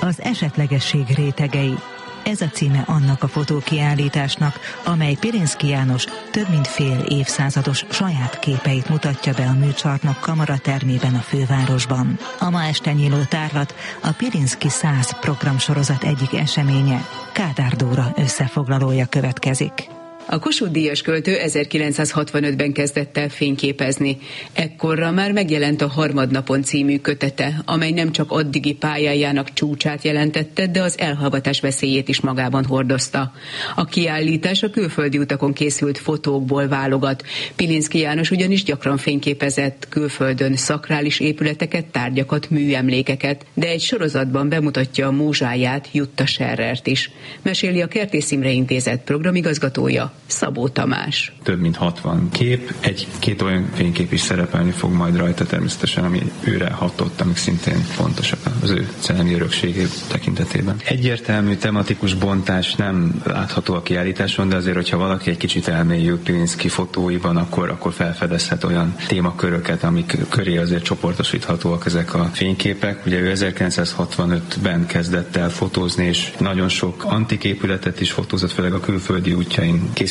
Az esetlegesség rétegei. Ez a címe annak a fotókiállításnak, amely Pirinszki János több mint fél évszázados saját képeit mutatja be a műcsarnok kamaratermében a fővárosban. A ma este nyíló tárlat a Pirinszki 100 programsorozat egyik eseménye, Kádár Dóra összefoglalója következik. A Kossuth Díjas költő 1965-ben kezdett el fényképezni. Ekkorra már megjelent a Harmadnapon című kötete, amely nem csak addigi pályájának csúcsát jelentette, de az elhallgatás veszélyét is magában hordozta. A kiállítás a külföldi utakon készült fotókból válogat. Pilinszki János ugyanis gyakran fényképezett külföldön szakrális épületeket, tárgyakat, műemlékeket, de egy sorozatban bemutatja a múzsáját Jutta Scherrert is. Meséli a Kertész Imre Intézet programigazgatója, Szabó Tamás. Több mint 60 kép, egy-két olyan fénykép is szerepelni fog majd rajta természetesen, ami őre hatott, amik szintén fontosak az ő szellemi örökségé tekintetében. Egyértelmű tematikus bontás nem látható a kiállításon, de azért, hogyha valaki egy kicsit elmélyül Pilinszki fotóiban, akkor, akkor felfedezhet olyan témaköröket, amik köré azért csoportosíthatóak ezek a fényképek. Ugye ő 1965-ben kezdett el fotózni, és nagyon sok antik épületet is fotózott, főleg a külföldi útjain készített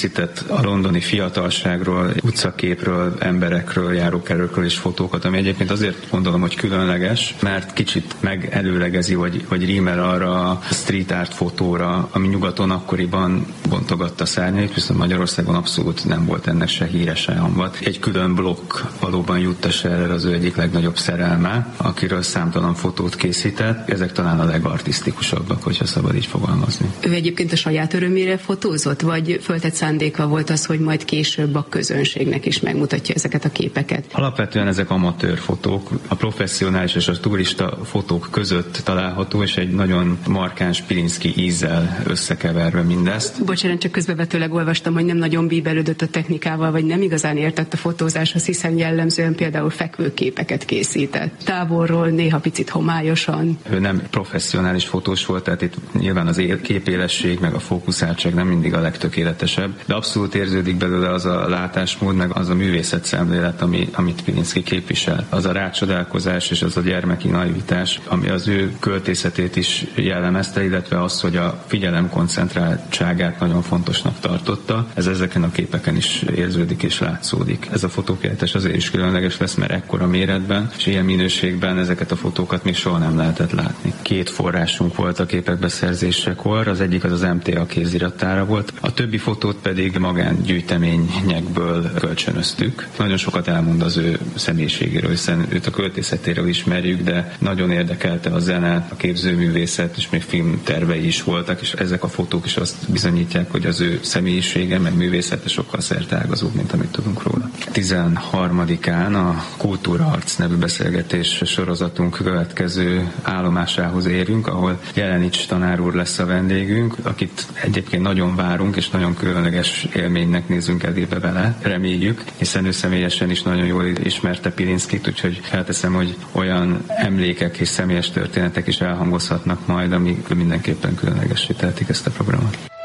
a londoni fiatalságról, utcaképről, emberekről, járókerőkről és fotókat, ami egyébként azért gondolom, hogy különleges, mert kicsit megelőlegezi, vagy, vagy rímel arra a street art fotóra, ami nyugaton akkoriban bontogatta szárnyait, viszont Magyarországon abszolút nem volt ennek se híre, se hamvat. Egy külön blokk valóban Jutta Scherer az ő egyik legnagyobb szerelme, akiről számtalan fotót készített. Ezek talán a legartisztikusabbak, hogyha szabad így fogalmazni. Ő egyébként a saját örömére fotózott, vagy föltett szándéka volt az, hogy majd később a közönségnek is megmutatja ezeket a képeket? Alapvetően ezek amatőr fotók, a professzionális és a turista fotók között található, és egy nagyon markáns Pirinszki ízzel összekeverve mindezt. Bocsánat, csak közbevetőleg olvastam, hogy nem nagyon bíbelődött a technikával, vagy nem igazán értett a fotózáshoz, hiszen jellemzően például fekvőképeket készített. Távolról, néha picit homályosan. Ő nem professzionális fotós volt, tehát itt nyilván az képélesség, meg a fókuszáltság nem mindig a legtökéletesebb, de abszolút érződik belőle az a látásmód, meg az a művészet szemlélet, ami, amit Pilinszki képvisel. Az a rácsodálkozás és az a gyermeki naivitás, ami az ő költészetét is jellemezte, illetve az, hogy a figyelem koncentráltságát nagyon fontosnak tartotta. Ez ezeken a képeken is érződik és látszódik. Ez a fotókiállítás azért is különleges lesz, mert ekkora méretben és ilyen minőségben ezeket a fotókat még soha nem lehetett látni. Két forrásunk volt a képek beszerzésekor, az egyik az az MTA kéziratára volt, a többi fotót pedig magángyűjteményekből kölcsönöztük. Nagyon sokat elmond az ő személyiségéről, hiszen őt a költészetéről ismerjük, de nagyon érdekelte a zene, a képzőművészet, és még filmtervei is voltak, és ezek a fotók is azt bizonyítják, hogy az ő személyisége, meg művészete sokkal szertágazóbb, mint amit tudunk róla. 13-án a Kultúra Arc nevű beszélgetés sorozatunk következő állomásához érünk, ahol Jelenics tanár úr lesz a vendégünk, akit egyébként nagyon várunk, és nagyon különleges élménynek nézünk elébe vele, reméljük, hiszen ő személyesen is nagyon jól ismerte Pilinszkit, úgyhogy felteszem, hogy olyan emlékek és személyes történetek is elhangozhatnak majd, amik mindenképpen különlegesé tehetik ezt a programot.